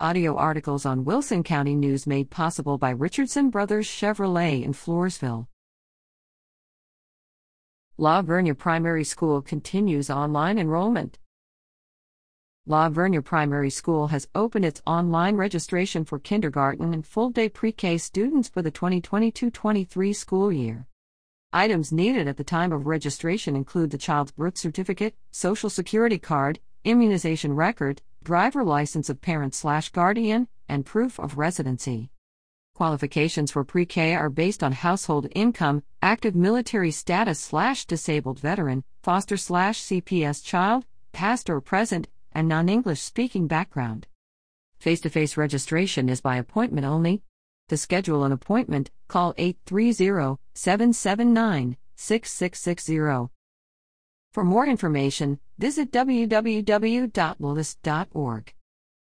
Audio articles on Wilson County News made possible by Richardson Brothers Chevrolet in Floresville. La Vernia Primary School continues online enrollment. La Vernia Primary School has opened its online registration for kindergarten and full day pre K students for the 2022 23 school year. Items needed at the time of registration include the child's birth certificate, social security card, immunization record, driver license of parent slash guardian, and proof of residency. Qualifications for pre K are based on household income, active military status slash disabled veteran, foster slash CPS child, past or present, and non English speaking background. Face to face registration is by appointment only. To schedule an appointment, call 830 779 6660. For more information, visit www.lvisd.org.